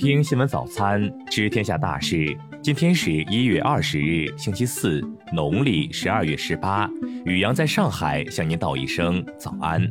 听新闻早餐，知天下大事。今天是一月二十日，星期四，农历十二月十八。雨阳在上海向您道一声早安。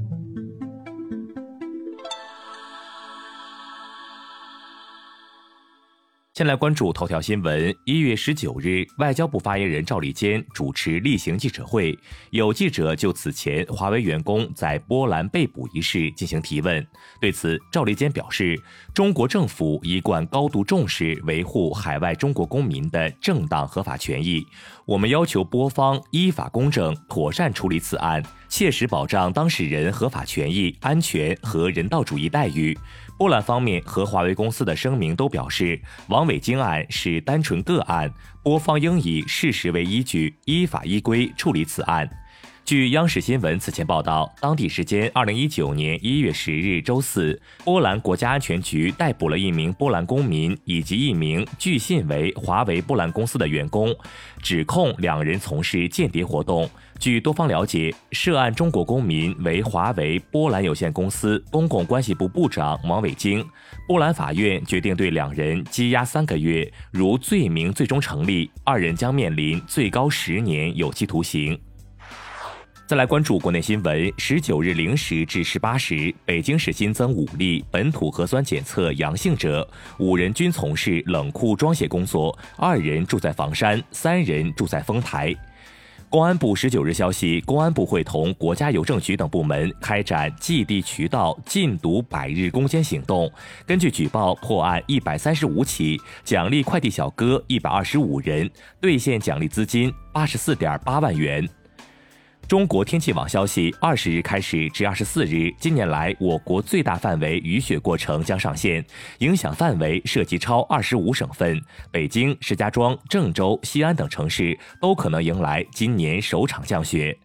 先来关注头条新闻。一月十九日，外交部发言人赵立坚主持例行记者会，有记者就此前华为员工在波兰被捕一事进行提问。对此，赵立坚表示，中国政府一贯高度重视维护海外中国公民的正当合法权益，我们要求波方依法公正、妥善处理此案，切实保障当事人合法权益、安全和人道主义待遇。波兰方面和华为公司的声明都表示，王伟京案是单纯个案，波方应以事实为依据，依法依规处理此案。据央视新闻此前报道，当地时间二零一九年一月十日周四，波兰国家安全局逮捕了一名波兰公民以及一名据信为华为波兰公司的员工，指控两人从事间谍活动。据多方了解，涉案中国公民为华为波兰有限公司公共关系部部长王伟京。波兰法院决定对两人羁押三个月，如罪名最终成立，二人将面临最高十年有期徒刑。再来关注国内新闻，十九日零时至十八时，北京市新增五例本土核酸检测阳性者，五人均从事冷库装卸工作，二人住在房山，三人住在丰台。公安部十九日消息，公安部会同国家邮政局等部门开展寄递渠道禁毒百日攻坚行动。根据举报，破案一百三十五起，奖励快递小哥一百二十五人，兑现奖励资金八十四点八万元。中国天气网消息，二十日开始至二十四日，今年来我国最大范围雨雪过程将上线，影响范围涉及超二十五省份，北京、石家庄、郑州、西安等城市都可能迎来今年首场降雪。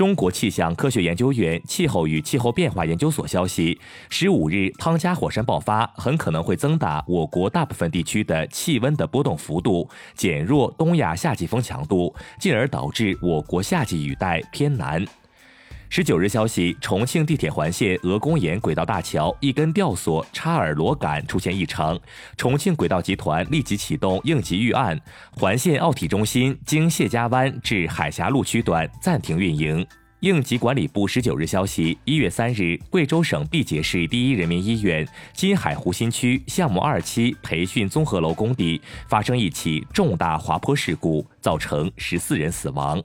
中国气象科学研究院气候与气候变化研究所消息，十五日汤加火山爆发很可能会增大我国大部分地区的气温的波动幅度，减弱东亚夏季风强度，进而导致我国夏季雨带偏南。十九日消息，重庆地铁环线鹅公岩轨道大桥一根吊索插耳螺杆出现异常，重庆轨道集团立即启动应急预案，环线奥体中心经谢家湾至海峡路区段暂停运营。应急管理部十九日消息，一月三日，贵州省毕节市第一人民医院金海湖新区项目二期培训综合楼工地发生一起重大滑坡事故，造成十四人死亡。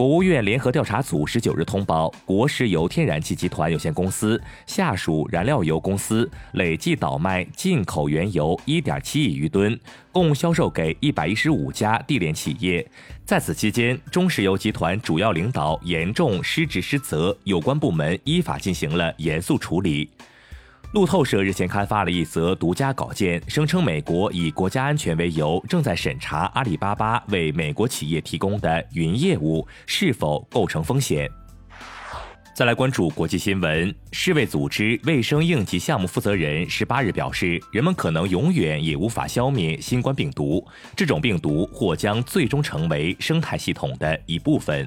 国务院联合调查组十九日通报，国石油天然气集团有限公司下属燃料油公司累计倒卖进口原油一点七亿余吨，共销售给一百一十五家地炼企业。在此期间，中石油集团主要领导严重失职失责，有关部门依法进行了严肃处理。路透社日前刊发了一则独家稿件，声称美国以国家安全为由，正在审查阿里巴巴为美国企业提供的云业务是否构成风险。再来关注国际新闻，世卫组织卫生应急项目负责人十八日表示，人们可能永远也无法消灭新冠病毒，这种病毒或将最终成为生态系统的一部分。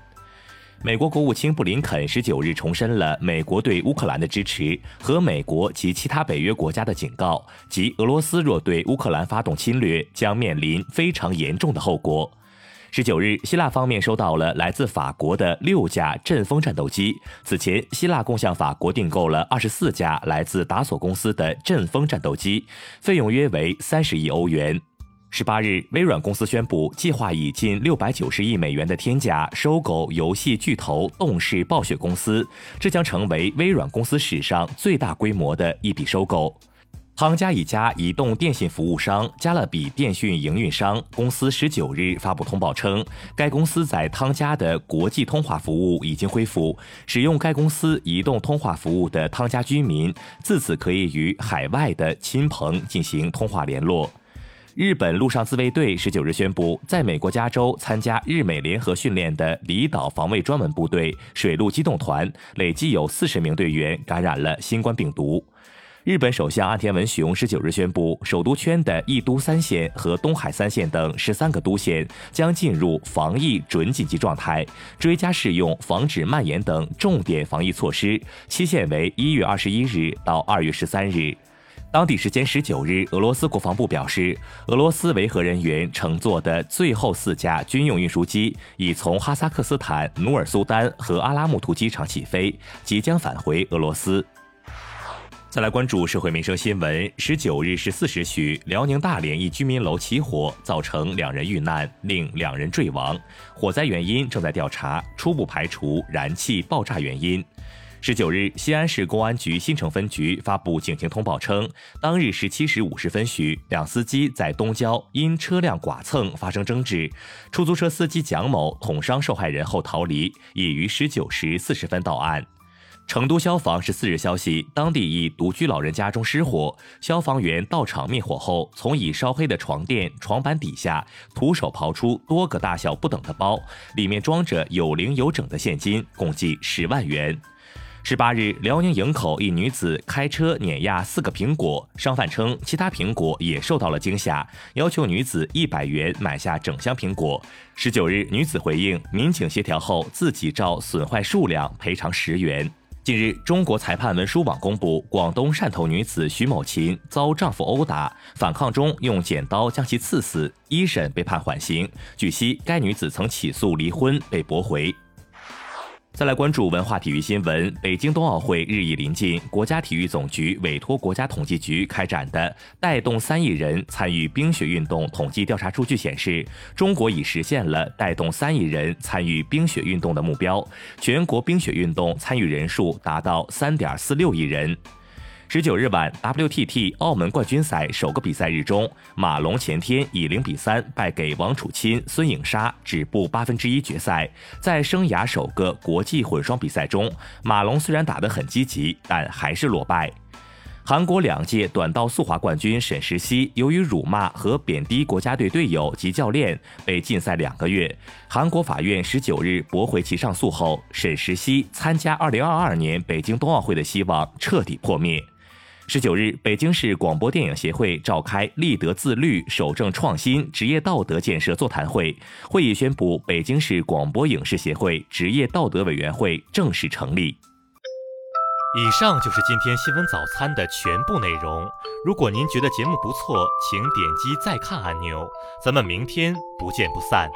美国国务卿布林肯十九日重申了美国对乌克兰的支持和美国及其他北约国家的警告，即俄罗斯若对乌克兰发动侵略，将面临非常严重的后果。十九日，希腊方面收到了来自法国的六架阵风战斗机。此前，希腊共向法国订购了二十四架来自达索公司的阵风战斗机，费用约为三十亿欧元。十八日，微软公司宣布计划以近六百九十亿美元的天价收购游戏巨头动视暴雪公司，这将成为微软公司史上最大规模的一笔收购。汤加一家移动电信服务商加勒比电讯营运商公司十九日发布通报称，该公司在汤加的国际通话服务已经恢复，使用该公司移动通话服务的汤加居民自此可以与海外的亲朋进行通话联络。日本陆上自卫队十九日宣布，在美国加州参加日美联合训练的离岛防卫专门部队水陆机动团累计有四十名队员感染了新冠病毒。日本首相岸田文雄十九日宣布，首都圈的一都三县和东海三县等十三个都县将进入防疫准紧急状态，追加适用防止蔓延等重点防疫措施，期限为一月二十一日到二月十三日。当地时间十九日，俄罗斯国防部表示，俄罗斯维和人员乘坐的最后四架军用运输机已从哈萨克斯坦努尔苏丹和阿拉木图机场起飞，即将返回俄罗斯。再来关注社会民生新闻。十九日十四时许，辽宁大连一居民楼起火，造成两人遇难，另两人坠亡。火灾原因正在调查，初步排除燃气爆炸原因。十九日，西安市公安局新城分局发布警情通报称，当日十七时五十分许，两司机在东郊因车辆剐蹭发生争执，出租车司机蒋某捅伤受害人后逃离，已于十九时四十分到案。成都消防十四日消息，当地一独居老人家中失火，消防员到场灭火后，从已烧黑的床垫、床板底下徒手刨出多个大小不等的包，里面装着有零有整的现金，共计十万元。十八日，辽宁营口一女子开车碾压四个苹果，商贩称其他苹果也受到了惊吓，要求女子一百元买下整箱苹果。十九日，女子回应，民警协调后自己照损坏数量赔偿十元。近日，中国裁判文书网公布，广东汕头女子徐某琴遭丈夫殴打，反抗中用剪刀将其刺死，一审被判缓刑。据悉，该女子曾起诉离婚，被驳回。再来关注文化体育新闻。北京冬奥会日益临近，国家体育总局委托国家统计局开展的“带动三亿人参与冰雪运动”统计调查数据显示，中国已实现了带动三亿人参与冰雪运动的目标，全国冰雪运动参与人数达到三点四六亿人。十九日晚，WTT 澳门冠军赛首个比赛日中，马龙前天以零比三败给王楚钦、孙颖莎，止步八分之一决赛。在生涯首个国际混双比赛中，马龙虽然打得很积极，但还是落败。韩国两届短道速滑冠军沈石溪，由于辱骂和贬低国家队队友及教练，被禁赛两个月。韩国法院十九日驳回其上诉后，沈石溪参加二零二二年北京冬奥会的希望彻底破灭。十九日，北京市广播电影协会召开立德自律、守正创新、职业道德建设座谈会，会议宣布北京市广播影视协会职业道德委员会正式成立。以上就是今天新闻早餐的全部内容。如果您觉得节目不错，请点击再看按钮。咱们明天不见不散。